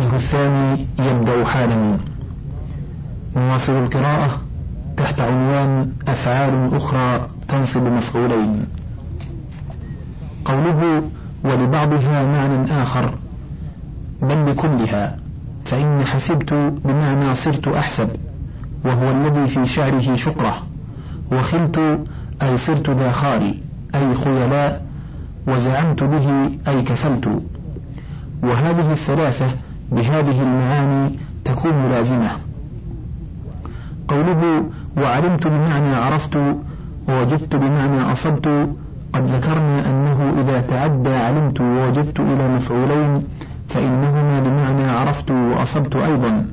الوجه الثاني يبدأ حالا. نواصل القراءة تحت عنوان أفعال أخرى تنصب مفعولين. قوله ولبعضها معنى آخر بل لكلها فإن حسبت بمعنى صرت أحسب وهو الذي في شعره شقرة وخلت أي صرت ذا خال أي خيلاء وزعمت به أي كفلت. وهذه الثلاثة بهذه المعاني تكون لازمة قوله وعلمت بمعنى عرفت ووجدت بمعنى أصبت قد ذكرنا أنه إذا تعدى علمت ووجدت إلى مفعولين فإنهما بمعنى عرفت وأصبت أيضا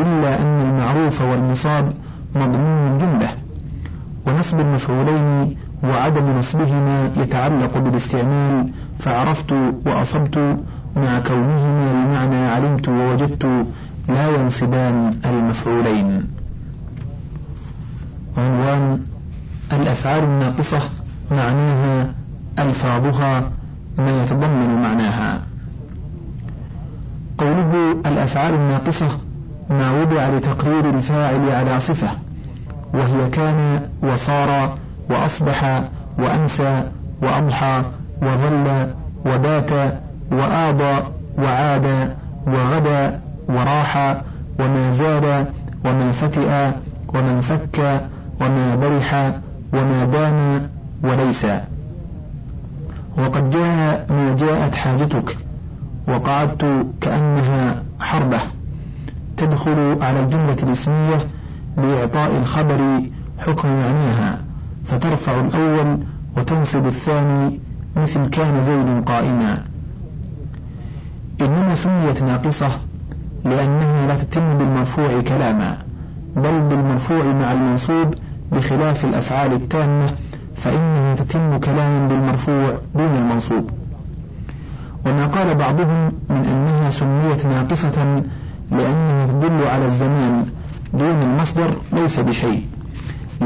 إلا أن المعروف والمصاب مضمون الجملة ونصب المفعولين وعدم نصبهما يتعلق بالاستعمال فعرفت وأصبت مع كونهما بمعنى علمت ووجدت لا ينصبان المفعولين. عنوان الأفعال الناقصة معناها ألفاظها ما يتضمن معناها. قوله الأفعال الناقصة ما وضع لتقرير الفاعل على صفة وهي كان وصار وأصبح وأمسى وأضحى وظل وبات وآضى وعاد وغدا وراح وما زاد وما فتئ وما انفك وما برح وما دام وليس. وقد جاء ما جاءت حاجتك وقعدت كأنها حربة تدخل على الجملة الاسمية لإعطاء الخبر حكم معناها فترفع الأول وتنصب الثاني مثل كان زيد قائما. إنما سميت ناقصة لأنها لا تتم بالمرفوع كلاما بل بالمرفوع مع المنصوب بخلاف الأفعال التامة فإنها تتم كلاما بالمرفوع دون المنصوب. وما قال بعضهم من أنها سميت ناقصة لأنها تدل على الزمان دون المصدر ليس بشيء.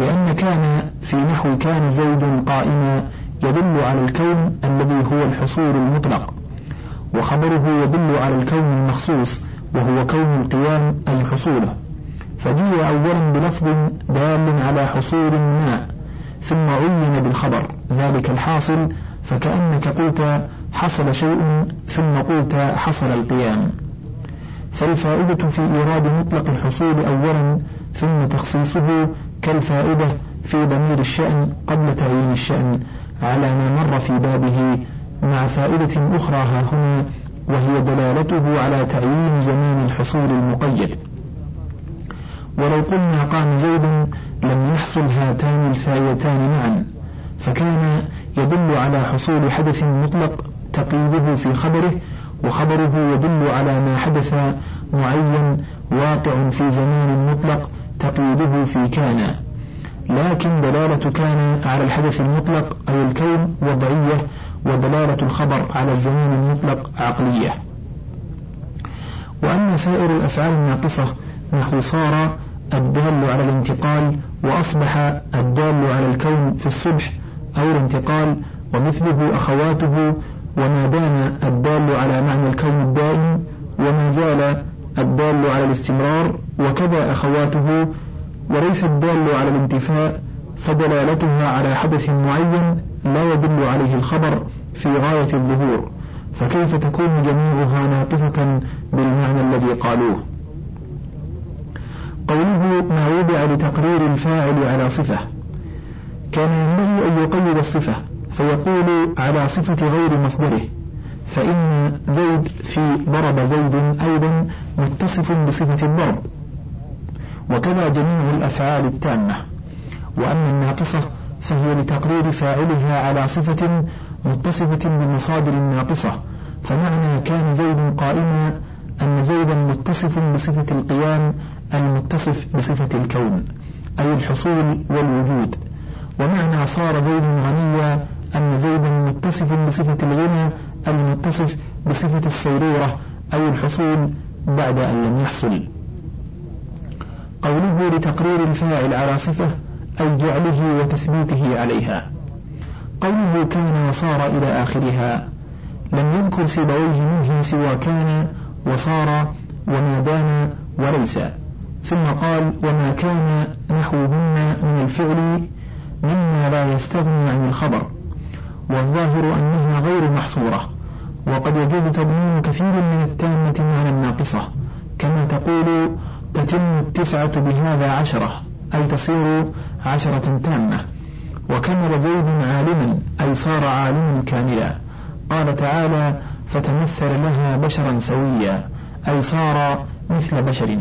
لأن كان في نحو كان زيد قائما يدل على الكون الذي هو الحصول المطلق وخبره يدل على الكون المخصوص وهو كون القيام أي حصوله فجيء أولا بلفظ دال على حصول ما ثم عين بالخبر ذلك الحاصل فكأنك قلت حصل شيء ثم قلت حصل القيام. فالفائدة في إيراد مطلق الحصول أولا ثم تخصيصه كالفائدة في ضمير الشأن قبل تعيين الشأن على ما مر في بابه مع فائدة أخرى ها هنا وهي دلالته على تعيين زمان الحصول المقيد. ولو قلنا قام زيد لم يحصل هاتان الفائدتان معا فكان يدل على حصول حدث مطلق تقييده في خبره وخبره يدل على ما حدث معين واقع في زمان مطلق تقييده في كان. لكن دلالة كان على الحدث المطلق أي الكون وضعية ودلالة الخبر على الزمان المطلق عقلية. وأما سائر الأفعال الناقصة نحو صار الدال على الانتقال وأصبح الدال على الكون في الصبح أو الانتقال ومثله أخواته وما دام الدال على معنى الكون الدائم وما زال الدال على الاستمرار وكذا أخواته وليس الدال على الانتفاء فدلالتها على حدث معين لا يدل عليه الخبر في غاية الظهور. فكيف تكون جميعها ناقصة بالمعنى الذي قالوه؟ قوله ما وضع لتقرير الفاعل على صفة. كان ينبغي أن يقيد الصفة فيقول على صفة غير مصدره. فإن زيد في ضرب زيد أيضا متصف بصفة الضرب. وكذا جميع الأفعال التامة. وأما الناقصة فهي لتقرير فاعلها على صفة متصفة بمصادر ناقصة فمعنى كان زيد قائما أن زيدا متصف بصفة القيام المتصف بصفة الكون أي الحصول والوجود. ومعنى صار زيد غنيا أن زيدا متصف بصفة الغنى المتصف بصفة الصيرورة أي الحصول بعد أن لم يحصل. قوله لتقرير الفاعل على صفة أي جعله وتثبيته عليها. قوله كان وصار إلى آخرها. لم يذكر سيبويه منه سوى كان وصار وما دام وليس. ثم قال وما كان نحوهن من الفعل مما لا يستغني عن الخبر. والظاهر أنها غير محصورة. وقد يجوز تضمين كثير من التامة معنى الناقصة. كما تقول تتم التسعة بهذا عشرة أي تصير عشرة تامة. وكمل زيد عالما أي صار عالما كاملا. قال تعالى فتمثل لها بشرا سويا أي صار مثل بشر.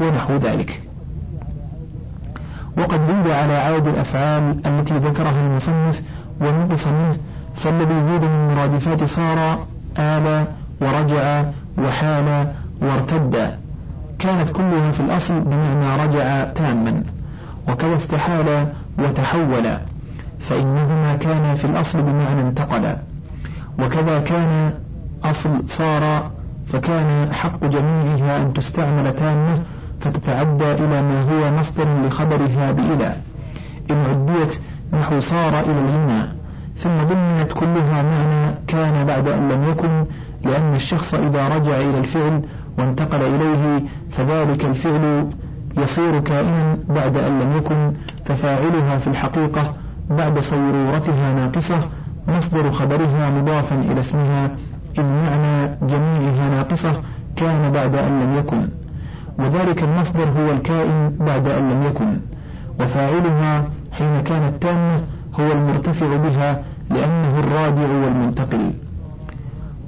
ونحو ذلك. وقد زيد على عاد الأفعال التي ذكرها المصنف ونقص منه فالذي زيد من مرادفات صار آل ورجع وحال وارتد. كانت كلها في الأصل بمعنى رجع تاما وكذا استحال وتحول فإنهما كانا في الأصل بمعنى انتقل. وكذا كان أصل صار فكان حق جميعها أن تستعمل تامة فتتعدى إلى ما هو مصدر لخبرها بإلى. إن عديت نحو صار إلى الغنى. ثم ضمنت كلها معنى كان بعد أن لم يكن لأن الشخص إذا رجع إلى الفعل وانتقل إليه فذلك الفعل يصير كائنا بعد أن لم يكن ففاعلها في الحقيقة بعد صيرورتها ناقصة مصدر خبرها مضافا إلى اسمها إذ معنى جميعها ناقصة كان بعد أن لم يكن. وذلك المصدر هو الكائن بعد أن لم يكن. وفاعلها حين كانت تامة هو المرتفع بها لأنه الراجع والمنتقل.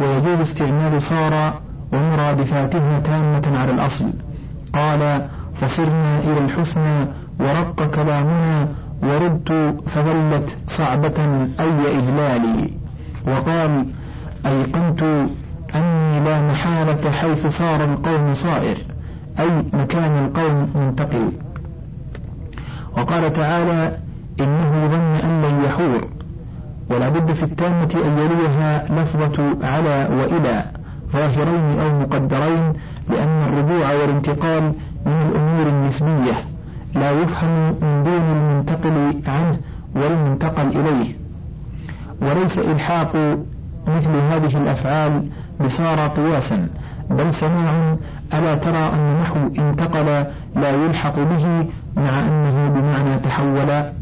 ويجوز استعمال صار ومرادفاتها تامة على الأصل. قال فصرنا إلى الحسنى ورق كلامنا وردت فظلت صعبة أي إجلالي وقال أيقنت أني لا محالة حيث صار القوم صائر أي مكان القوم منتقل وقال تعالى إنه ظن أن لن يحور ولا بد في التامة أن يليها لفظة على وإلى ظاهرين أو مقدرين لأن الرجوع والانتقال من الأمور النسبية لا يفهم من دون المنتقل عنه والمنتقل إليه. وليس إلحاق مثل هذه الأفعال بصار قياسا بل سماع ألا ترى أن نحو انتقل لا يلحق به مع أنه بمعنى تحول.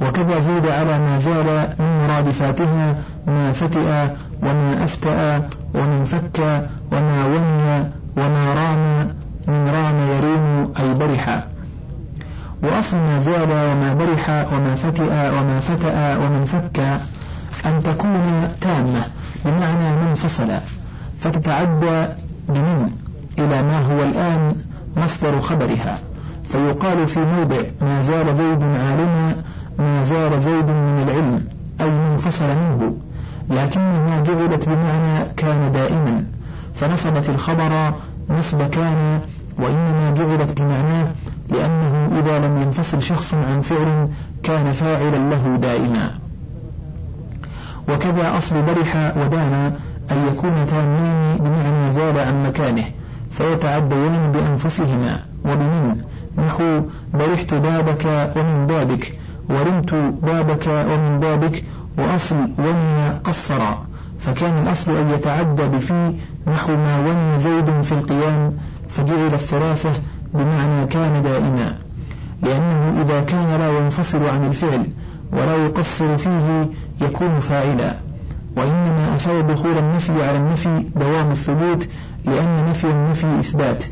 وكذا زيد على ما زال من مرادفاتها ما فتئ وما أفتأ ومن فك وما وني وما رام من رام يريم أي برح. وأصل ما زال وما برح وما فتئ وما فتأ ومن فك أن تكون تامة بمعنى منفصلة. فتتعدى بمن؟ إلى ما هو الآن مصدر خبرها. فيقال في موضع ما زال زيد عالما ما زال زيد من العلم أي منفصل منه لكنها جعلت بمعنى كان دائما فنصبت الخبر نصب كان وإنما جعلت بمعناه لأنه إذا لم ينفصل شخص عن فعل كان فاعلا له دائما. وكذا أصل برح ودان أن يكون تامين بمعنى زال عن مكانه فيتعديان بأنفسهما وبمن؟ نحو برحت بابك ومن بابك ورمت بابك ومن بابك وأصل وني قصر. فكان الأصل أن يتعدى بفي نحو ما وني زيد في القيام فجعل الثلاثة بمعنى كان دائما. لأنه إذا كان لا ينفصل عن الفعل ولا يقصر فيه يكون فاعلا. وإنما أفاد دخول النفي على النفي دوام الثبوت لأن نفي النفي إثبات.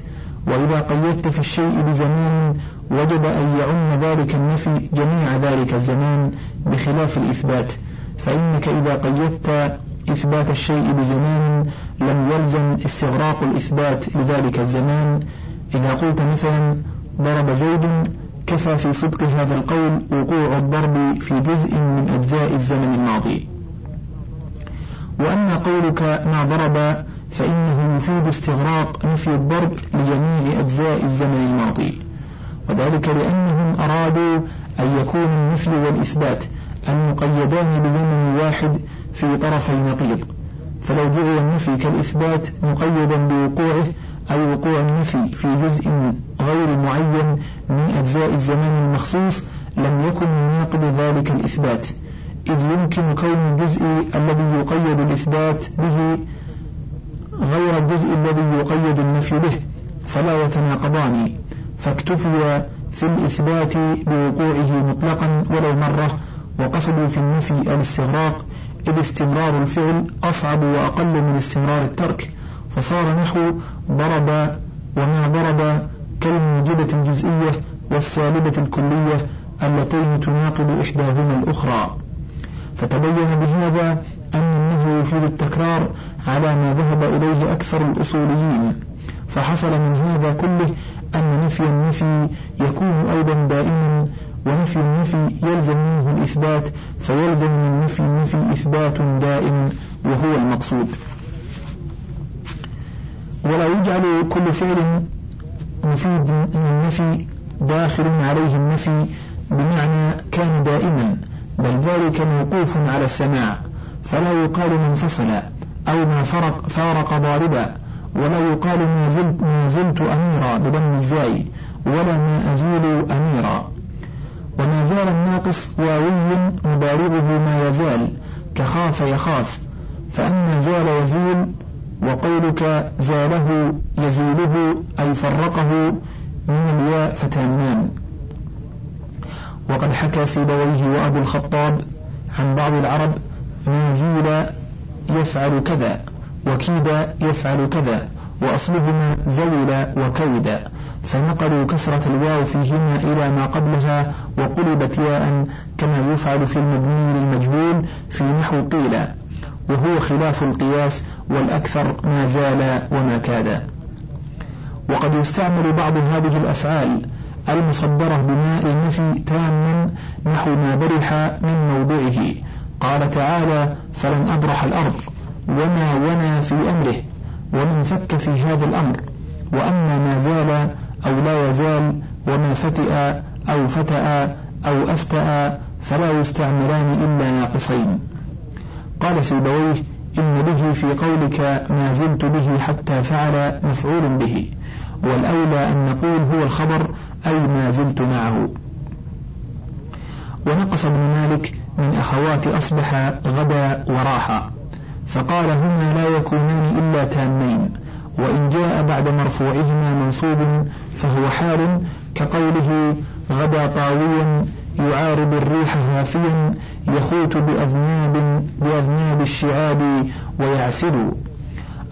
وإذا قيدت في الشيء بزمان وجب أن يعم ذلك النفي جميع ذلك الزمان بخلاف الإثبات فإنك إذا قيدت إثبات الشيء بزمان لم يلزم استغراق الإثبات لذلك الزمان. إذا قلت مثلا ضرب زيد كفى في صدق هذا القول وقوع الضرب في جزء من أجزاء الزمن الماضي. وأما قولك ما ضرب فإنه يفيد استغراق نفي الضرب لجميع أجزاء الزمن الماضي. وذلك لأنهم أرادوا أن يكون النفي والإثبات المقيدان بزمن واحد في طرفي نقيض فلو جعل النفي كالإثبات مقيدا بوقوعه أي وقوع النفي في جزء غير معين من أجزاء الزمان المخصوص لم يكن يناقض ذلك الإثبات. إذ يمكن كون الجزء الذي يقيد الإثبات به غير الجزء الذي يقيد النفي به فلا يتناقضان. فاكتفي في الإثبات بوقوعه مطلقا ولو مرة وقصدوا في النفي الاستغراق إذ استمرار الفعل أصعب وأقل من استمرار الترك. فصار نحو ضرب وما ضرب كالموجبة الجزئية والسالبة الكلية اللتين تناقض إحداهما الأخرى. فتبين بهذا أن النهي يفيد التكرار على ما ذهب إليه أكثر الأصوليين. فحصل من هذا كله أن نفي النفي يكون أيضا دائما ونفي النفي يلزم منه الإثبات فيلزم من نفي النفي إثبات دائم وهو المقصود. ولا يجعل كل فعل مفيد من النفي داخل عليه النفي بمعنى كان دائما بل ذلك موقوف على السماع فلا يقال منفصل أو ما فرق فارق ضاربا. ولا يقال ما زلت, ما زلت أميرا بدم الزاي ولا ما أزول أميرا. وما زال الناقص واوي مبالغه ما يزال كخاف يخاف. فأما زال يزول وقولك زاله يزيله أي فرقه من الياء فتامان وقد حكى سيبويه وأبو الخطاب عن بعض العرب ما زيل يفعل كذا. وكيد يفعل كذا وأصلهما زول وكيد فنقلوا كسرة الواو فيهما إلى ما قبلها وقلبت ياء كما يفعل في المبني للمجهول في نحو قيل وهو خلاف القياس والأكثر ما زال وما كاد وقد يستعمل بعض هذه الأفعال المصدرة بماء النفي تاما نحو ما برح من موضعه قال تعالى فلن أبرح الأرض وما ونى في أمره ومن فك في هذا الأمر. وأما ما زال أو لا يزال وما فتئ أو فتأ أو أفتأ فلا يستعملان إلا ناقصين. قال سيبويه إن به في قولك ما زلت به حتى فعل مفعول به. والأولى أن نقول هو الخبر أي ما زلت معه. ونقص ابن مالك من أخوات أصبح غدا وراحا. فقال هما لا يكونان إلا تامين وإن جاء بعد مرفوعهما منصوب فهو حال كقوله غدا طاويا يعارض الريح هافيا يخوت بأذناب بأذناب الشعاب ويعسل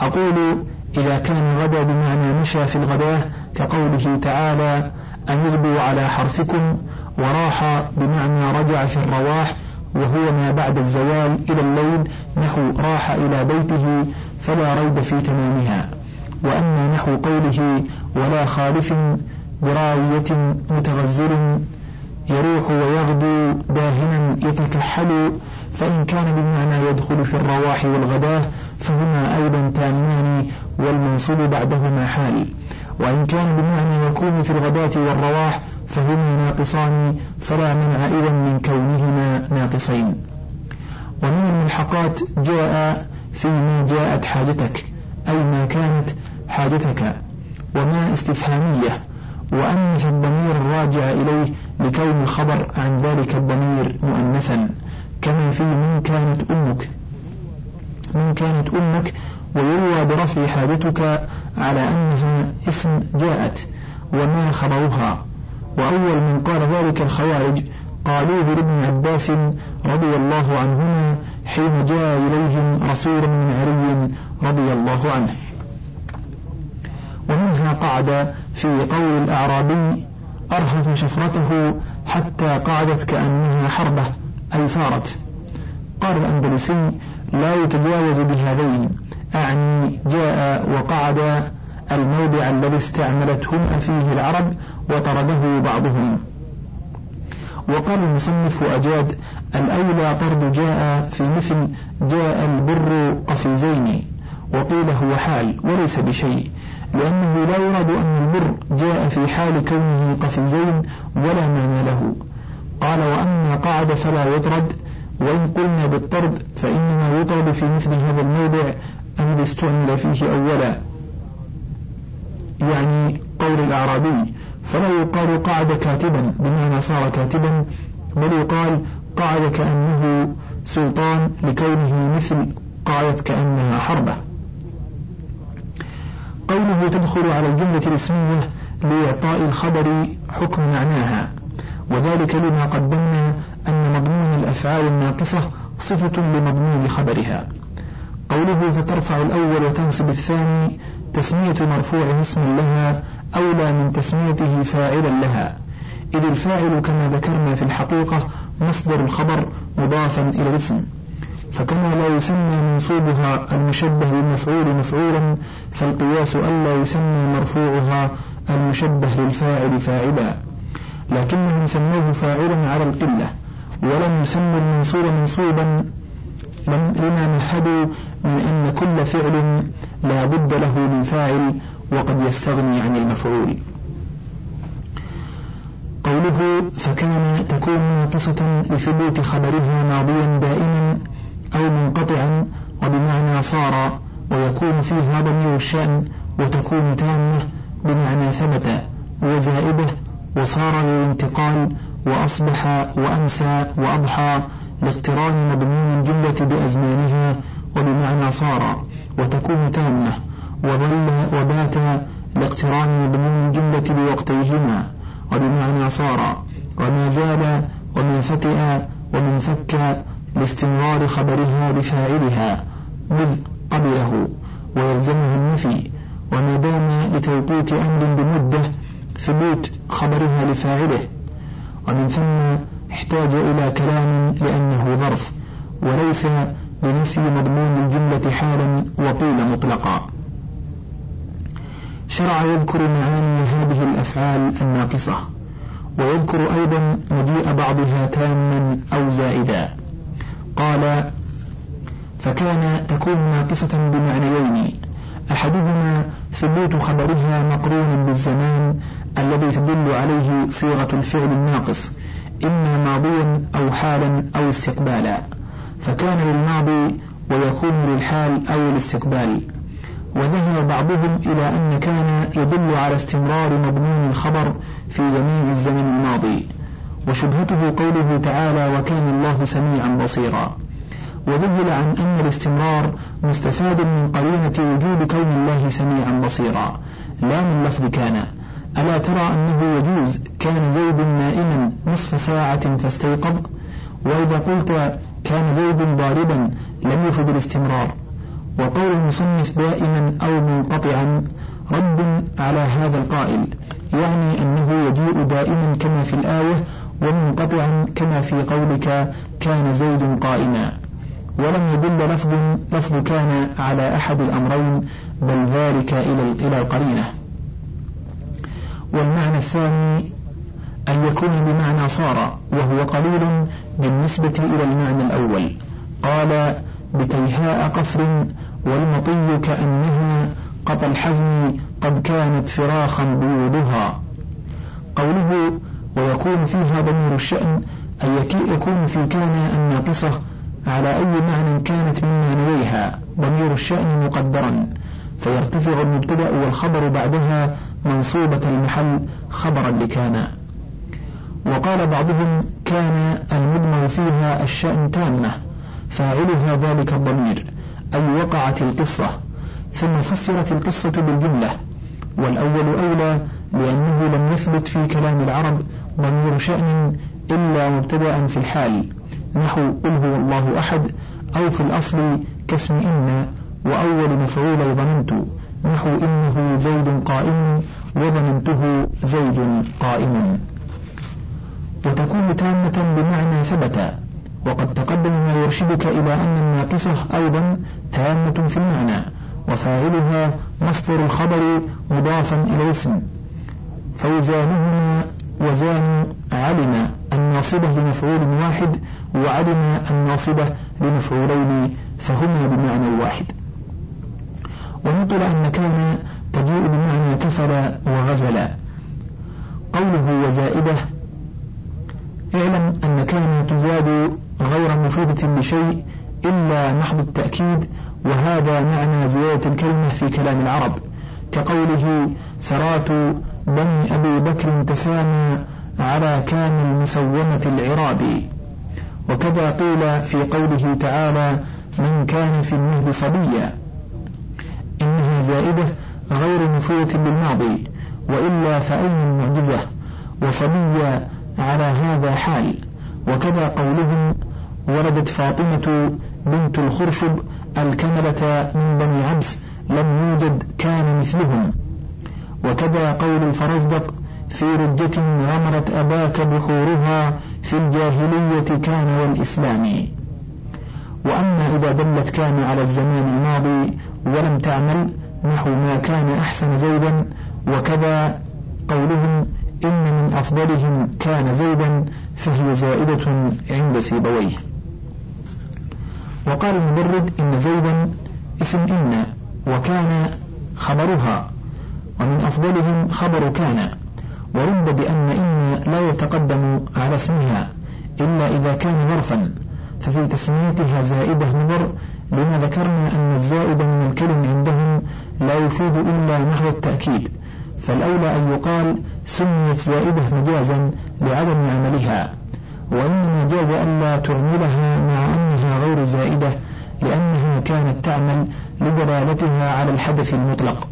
أقول إذا كان غدا بمعنى مشى في الغداة كقوله تعالى أن على حرثكم وراح بمعنى رجع في الرواح وهو ما بعد الزوال إلى الليل نحو راح إلى بيته فلا ريب في تمامها. وأما نحو قوله ولا خالف براوية متغزل يروح ويغدو باهنا يتكحل فإن كان بمعنى يدخل في الرواح والغداة فهما أيضا تامان والمنصوب بعدهما حال. وإن كان بمعنى يكون في الغداة والرواح فهما ناقصان فلا منع إذا من كونهما ناقصين. ومن الملحقات جاء فيما جاءت حاجتك أي ما كانت حاجتك وما استفهامية وأنث الضمير الراجع إليه لكون الخبر عن ذلك الضمير مؤنثا كما في من كانت أمك. من كانت أمك ويروى برفع حاجتك على أنها اسم جاءت وما خبرها وأول من قال ذلك الخوارج قالوه لابن عباس رضي الله عنهما حين جاء إليهم رسول من علي رضي الله عنه. ومنها قعد في قول الأعرابي أرهف شفرته حتى قعدت كأنها حربة أي صارت. قال الأندلسي لا يتجاوز بهذين أعني جاء وقعد الموضع الذي استعملتهما فيه العرب وطرده بعضهم. وقال المصنف وأجاد الأولى طرد جاء في مثل جاء البر قفيزين وقيل هو حال وليس بشيء لأنه لا يراد أن البر جاء في حال كونه قفيزين ولا معنى له. قال وأما قعد فلا يطرد وإن قلنا بالطرد فإنما يطرد في مثل هذا الموضع الذي استعمل فيه أولا. يعني قول الأعرابي فلا يقال قعد كاتبا بمعنى صار كاتبا بل يقال قعد كأنه سلطان لكونه مثل قعدت كأنها حربة. قوله تدخل على الجملة الاسمية لإعطاء الخبر حكم معناها وذلك لما قدمنا أن مضمون الأفعال الناقصة صفة لمضمون خبرها. قوله فترفع الأول وتنصب الثاني تسمية مرفوع اسم لها أولى من تسميته فاعلا لها. إذ الفاعل كما ذكرنا في الحقيقة مصدر الخبر مضافا إلى الاسم. فكما لا يسمى منصوبها المشبه بالمفعول مفعولا فالقياس ألا يسمى مرفوعها المشبه للفاعل فاعلا. لكنهم سموه فاعلا على القلة ولم يسموا المنصوب منصوبا. لما مهدوا من أن كل فعل لا بد له من فاعل وقد يستغني عن المفعول. قوله فكان تكون ناقصة لثبوت خبرها ماضيا دائما أو منقطعا وبمعنى صار ويكون فيها ضمير الشأن وتكون تامة بمعنى ثبت وزائدة وصار للانتقال وأصبح وأمسى وأضحى لاقتران مضمون الجملة بأزمانها وبمعنى صار وتكون تامة وظل وبات لاقتران مضمون الجملة بوقتيهما وبمعنى صار وما زال وما فتئ ومن فك لاستمرار خبرها بفاعلها مذ قبله ويلزمه النفي وما دام لتوقيت أمر بمدة ثبوت خبرها لفاعله ومن ثم احتاج إلى كلام لأنه ظرف وليس لنفي مضمون الجملة حالا وقيل مطلقا. شرع يذكر معاني هذه الأفعال الناقصة ويذكر أيضا مجيء بعضها تاما أو زائدا. قال فكان تكون ناقصة بمعنيين أحدهما ثبوت خبرها مقرون بالزمان الذي تدل عليه صيغة الفعل الناقص إما ماضيا أو حالا أو استقبالا فكان للماضي ويكون للحال أو الاستقبال. وذهب بعضهم إلى أن كان يدل على استمرار مضمون الخبر في جميع الزمن الماضي. وشبهته قوله تعالى وكان الله سميعا بصيرا وذهل عن أن الاستمرار مستفاد من قرينة وجود كون الله سميعا بصيرا. لا من لفظ كان. ألا ترى أنه يجوز؟ كان زيد نائما نصف ساعة فاستيقظ وإذا قلت كان زيد ضاربا لم يفد الاستمرار. وقول المصنف دائما أو منقطعا رد على هذا القائل يعني أنه يجيء دائما كما في الآية ومنقطعا كما في قولك كان زيد قائما. ولم يدل لفظ لفظ كان على أحد الأمرين بل ذلك إلى إلى القرينة. والمعنى الثاني أن يكون بمعنى صار وهو قليل بالنسبة إلى المعنى الأول. قال بتيهاء قفر والمطي كأنها قطى الحزم قد كانت فراخا بيوضها قوله ويكون فيها ضمير الشأن أي يكون في كان الناقصة على أي معنى كانت من معنيها. ضمير الشأن مقدرا. فيرتفع المبتدأ والخبر بعدها منصوبة المحل خبرا لكان. وقال بعضهم كان المدمر فيها الشأن تامة فاعلها ذلك الضمير أي وقعت القصة ثم فسرت القصة بالجملة والأول أولى لأنه لم يثبت في كلام العرب ضمير شأن إلا مبتدأ في الحال نحو قل هو الله أحد أو في الأصل كاسم إن. وأول مفعول ظننت. نحو إنه زيد قائم وظننته زيد قائم. وتكون تامة بمعنى ثبت. وقد تقدم ما يرشدك إلى أن الناقصة أيضا تامة في المعنى وفاعلها مصدر الخبر مضافا إلى الاسم. فوزانهما وزان علم الناصبة لمفعول واحد وعلم الناصبة لمفعولين فهما بمعنى واحد. ونقل أن كان تجيء بمعنى كفل وغزل. قوله وزائدة اعلم أن كان تزاد غير مفيدة لشيء إلا محض التأكيد وهذا معنى زيادة الكلمة في كلام العرب. كقوله سرات بني أبي بكر تسامى على كان المسومة العراب. وكذا قيل في قوله تعالى من كان في المهد صبيا إنها زائدة غير مفيدة للماضي وإلا فأي المعجزة وصبي على هذا حال. وكذا قولهم ولدت فاطمة بنت الخرشب الكملة من بني عبس لم يوجد كان مثلهم. وكذا قول الفرزدق في رجة غمرت أباك بحورها في الجاهلية كان والإسلام. وأما إذا دلت كان على الزمان الماضي ولم تعمل نحو ما كان أحسن زيدا وكذا قولهم إن من أفضلهم كان زيدا فهي زائدة عند سيبويه. وقال المبرد إن زيدا اسم إن وكان خبرها ومن أفضلهم خبر كان. ورد بأن إن لا يتقدم على اسمها إلا إذا كان ظرفا ففي تسميتها زائدة نظر لما ذكرنا أن الزائد من الكلم عندهم لا يفيد إلا محض التأكيد فالأولى أن يقال سميت زائدة مجازا لعدم عملها وإنما جاز ألا تعملها مع أنها غير زائدة لأنها كانت تعمل لدلالتها على الحدث المطلق.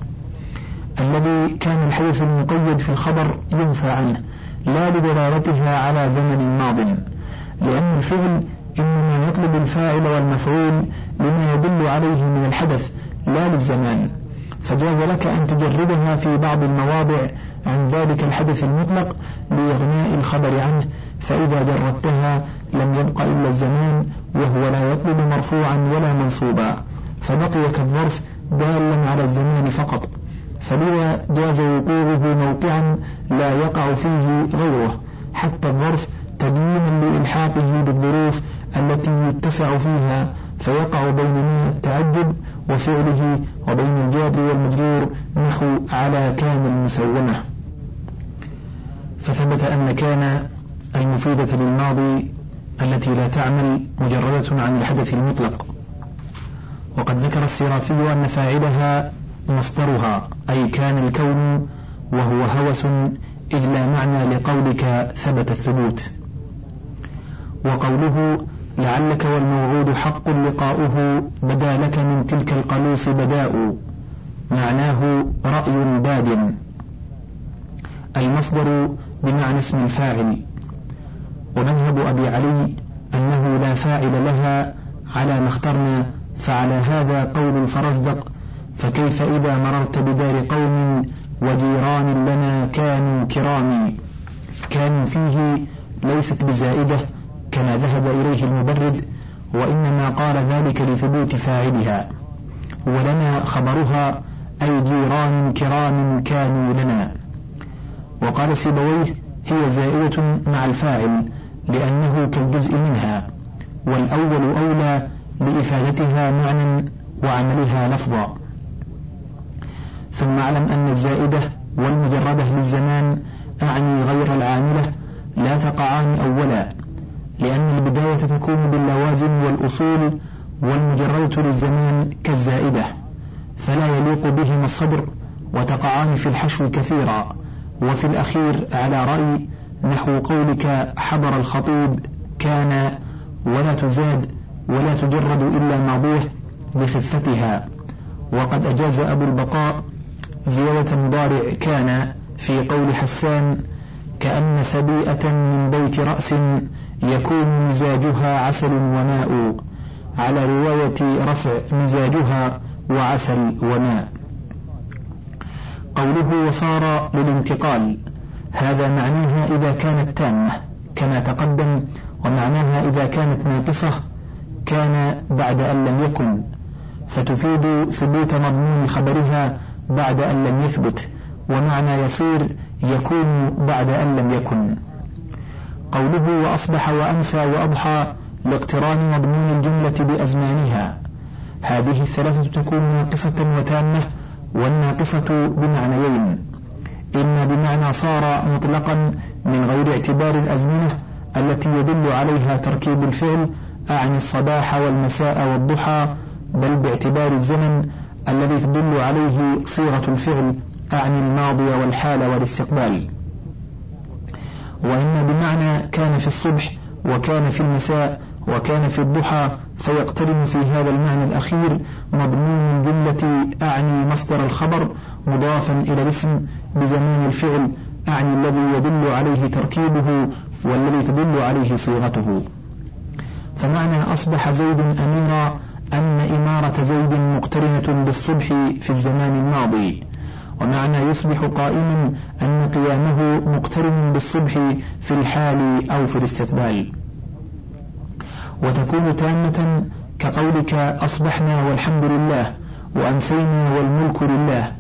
الذي كان الحدث المقيد في الخبر ينفى عنه لا لدلالتها على زمن ماض لأن الفعل إنما يطلب الفاعل والمفعول لما يدل عليه من الحدث لا للزمان. فجاز لك أن تجردها في بعض المواضع عن ذلك الحدث المطلق لإغناء الخبر عنه فإذا جردتها لم يبق إلا الزمان وهو لا يطلب مرفوعا ولا منصوبا. فبقي كالظرف دالا على الزمان فقط. فلذا جاز وقوعه موقعا لا يقع فيه غيره حتى الظرف تبيينا لإلحاقه بالظروف التي يتسع فيها فيقع بين ما التعجب وفعله وبين الجار والمجرور نحو على كان المسومة. فثبت أن كان المفيدة للماضي التي لا تعمل مجردة عن الحدث المطلق. وقد ذكر السرافي أن فاعلها مصدرها أي كان الكون وهو هوس إذ لا معنى لقولك ثبت الثبوت. وقوله لعلك والموعود حق لقاؤه بدا لك من تلك القلوص بداء معناه رأي باد. المصدر بمعنى اسم الفاعل. ومذهب أبي علي أنه لا فاعل لها على ما اخترنا فعلى هذا قول الفرزدق فكيف إذا مررت بدار قوم وجيران لنا كانوا كرامي كانوا فيه ليست بزائدة كما ذهب إليه المبرد وإنما قال ذلك لثبوت فاعلها. ولنا خبرها أي جيران كرام كانوا لنا. وقال سيبويه هي زائدة مع الفاعل لأنه كالجزء منها. والأول أولى بإفادتها معنى وعملها لفظا. ثم اعلم أن الزائدة والمجردة للزمان أعني غير العاملة لا تقعان أولا. لأن البداية تكون باللوازم والأصول والمجردة للزمان كالزائدة فلا يليق بهما الصدر وتقعان في الحشو كثيرا. وفي الأخير على رأي نحو قولك حضر الخطيب كان ولا تزاد ولا تجرد إلا ماضيه بخفتها وقد أجاز أبو البقاء زيادة مضارع كان في قول حسان كأن سبيئة من بيت رأس يكون مزاجها عسل وماء على رواية رفع مزاجها وعسل وماء قوله وصار للانتقال. هذا معناها إذا كانت تامة. كما تقدم ومعناها إذا كانت ناقصة كان بعد أن لم يكن. فتفيد ثبوت مضمون خبرها بعد أن لم يثبت ومعنى يصير يكون بعد أن لم يكن. قوله وأصبح وأمسى وأضحى لاقتران مضمون الجملة بأزمانها. هذه الثلاثة تكون ناقصة وتامة والناقصة بمعنيين. إما بمعنى صار مطلقا من غير اعتبار الأزمنة التي يدل عليها تركيب الفعل أعني الصباح والمساء والضحى بل باعتبار الزمن الذي تدل عليه صيغة الفعل أعني الماضي والحال والاستقبال. وإما بمعنى كان في الصبح وكان في المساء وكان في الضحى فيقترن في هذا المعنى الأخير مضمون الجملة أعني مصدر الخبر مضافا إلى الاسم بزمان الفعل أعني الذي يدل عليه تركيبه والذي تدل عليه صيغته. فمعنى أصبح زيد أميرا أن إمارة زيد مقترنة بالصبح في الزمان الماضي. ومعنى يصبح قائما أن قيامه مقترن بالصبح في الحال أو في الاستقبال. وتكون تامة كقولك أصبحنا والحمد لله وأمسينا والملك لله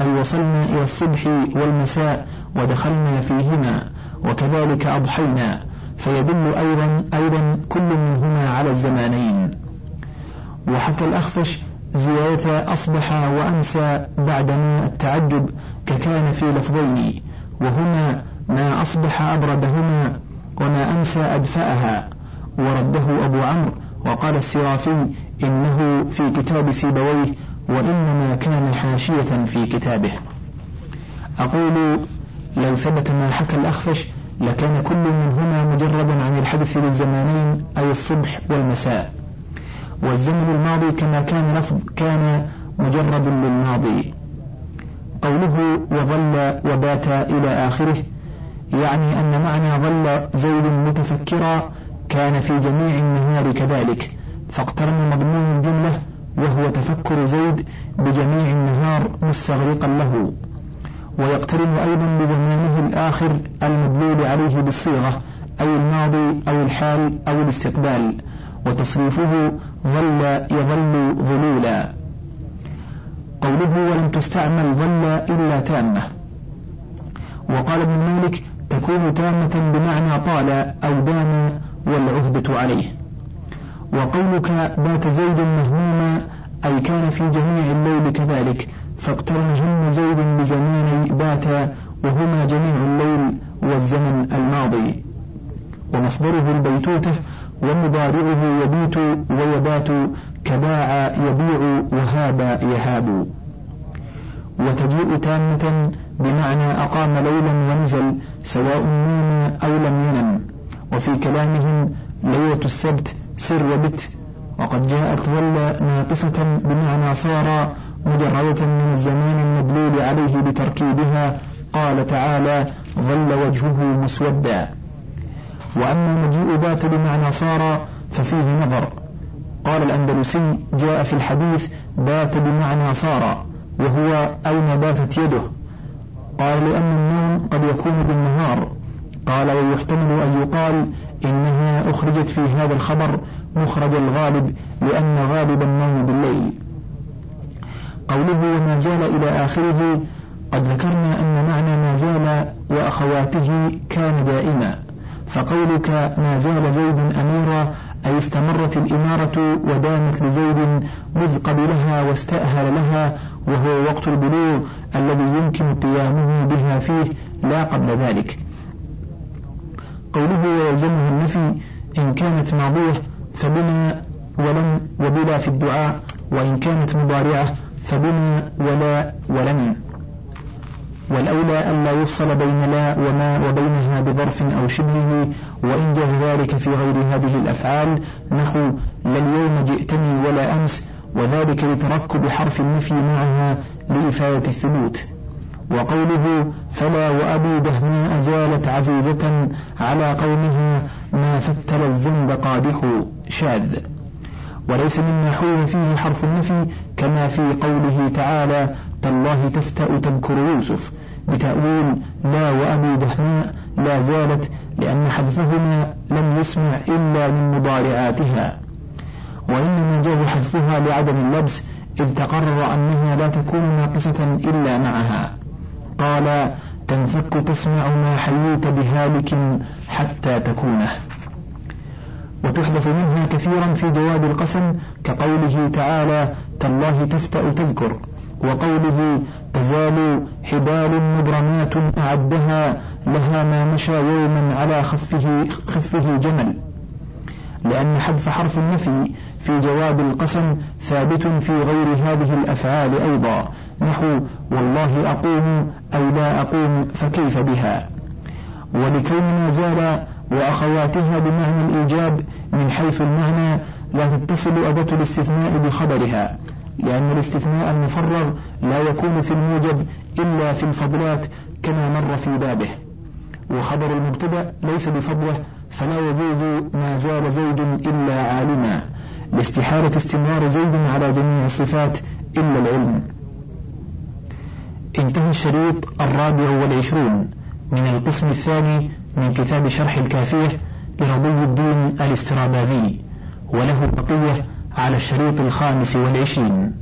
أي وصلنا إلى الصبح والمساء ودخلنا فيهما وكذلك أضحينا فيدل أيضا أيضا كل منهما على الزمانين. وحكى الأخفش زيادة أصبح وأمسى بعدما التعجب ككان في لفظين وهما ما أصبح أبردهما وما أمسى أدفأها ورده أبو عمرو وقال السرافي إنه في كتاب سيبويه وإنما كان حاشية في كتابه. أقول لو ثبت ما حكى الأخفش لكان كل منهما مجردا عن الحدث للزمانين أي الصبح والمساء. والزمن الماضي كما كان لفظ كان مجرد للماضي. قوله وظل وبات إلى آخره يعني أن معنى ظل زيد متفكرا كان في جميع النهار كذلك فاقترن مضمون الجملة وهو تفكر زيد بجميع النهار مستغرقا له. ويقترن أيضا بزمانه الآخر المدلول عليه بالصيغة أي الماضي أو الحال أو الاستقبال. وتصريفه ظل يظل ظلولا قوله ولم تستعمل ظل إلا تامة. وقال ابن مالك تكون تامة بمعنى طال أو دام والعهدة عليه. وقولك بات زيد مهموما أي كان في جميع الليل كذلك فاقترن هم زيد بزماني بات وهما جميع الليل والزمن الماضي. ومصدره البيتوتة ومضارعه يبيت ويبات كباع يبيع وهاب يهاب. وتجيء تامة بمعنى أقام ليلا ونزل سواء نام أو لم ينم. وفي كلامهم ليلة السبت سر وبت. وقد جاءت ظل ناقصة بمعنى صار مجردة من الزمان المدلول عليه بتركيبها. قال تعالى ظل وجهه مسودا. وأما مجيء بات بمعنى صار ففيه نظر. قال الأندلسي جاء في الحديث بات بمعنى صار وهو أين باتت يده؟ قال لأن النوم قد يكون بالنهار. قال ويحتمل أن يقال إنها أخرجت في هذا الخبر مخرج الغالب لأن غالب النوم بالليل. قوله وما زال إلى آخره قد ذكرنا أن معنى ما زال وأخواته كان دائما. فقولك ما زال زيد أميرا أي استمرت الإمارة ودامت لزيد مذ قبلها واستأهل لها وهو وقت البلوغ الذي يمكن قيامه بها فيه لا قبل ذلك. قوله ويلزمه النفي إن كانت ماضية فبما ولم وبلا في الدعاء وإن كانت مضارعة فبما ولا ولن والأولى ألا يفصل بين لا وما وبينها بظرف أو شبهه وإن جاز ذلك في غير هذه الأفعال نحو لا اليوم جئتني ولا أمس وذلك لتركب حرف النفي معها لإفادة الثبوت. وقوله فلا وأبي دهماء زالت عزيزة على قومها ما فتل الزند قادح شاذ. وليس مما حول فيه حرف النفي كما في قوله تعالى تالله تفتأ تذكر يوسف بتأويل لا وأبي دهماء لا زالت لأن حذفهما لم يسمع إلا من مضارعاتها. وإنما جاز حذفها لعدم اللبس إذ تقرر أنها لا تكون ناقصة إلا معها. قال تنفك تسمع ما حييت بهالك حتى تكونه وتحذف منها كثيرا في جواب القسم كقوله تعالى تالله تفتأ تذكر وقوله تزال حبال مبرمات أعدها لها ما مشى يوما على خفه, خفه جمل. لأن حذف حرف النفي في جواب القسم ثابت في غير هذه الأفعال أيضا. نحو والله أقوم أو لا أقوم فكيف بها. ولكون ما زال وأخواتها بمعنى الإيجاب من حيث المعنى لا تتصل أداة الاستثناء بخبرها لأن الاستثناء المفرغ لا يكون في الموجب إلا في الفضلات كما مر في بابه. وخبر المبتدأ ليس بفضله فلا يجوز ما زال زيد إلا عالما لاستحالة استمرار زيد على جميع الصفات إلا العلم. انتهى الشريط الرابع والعشرون من القسم الثاني من كتاب شرح الكافية لرضي الدين الاستراباذي وله بقية على الشريط الخامس والعشرين.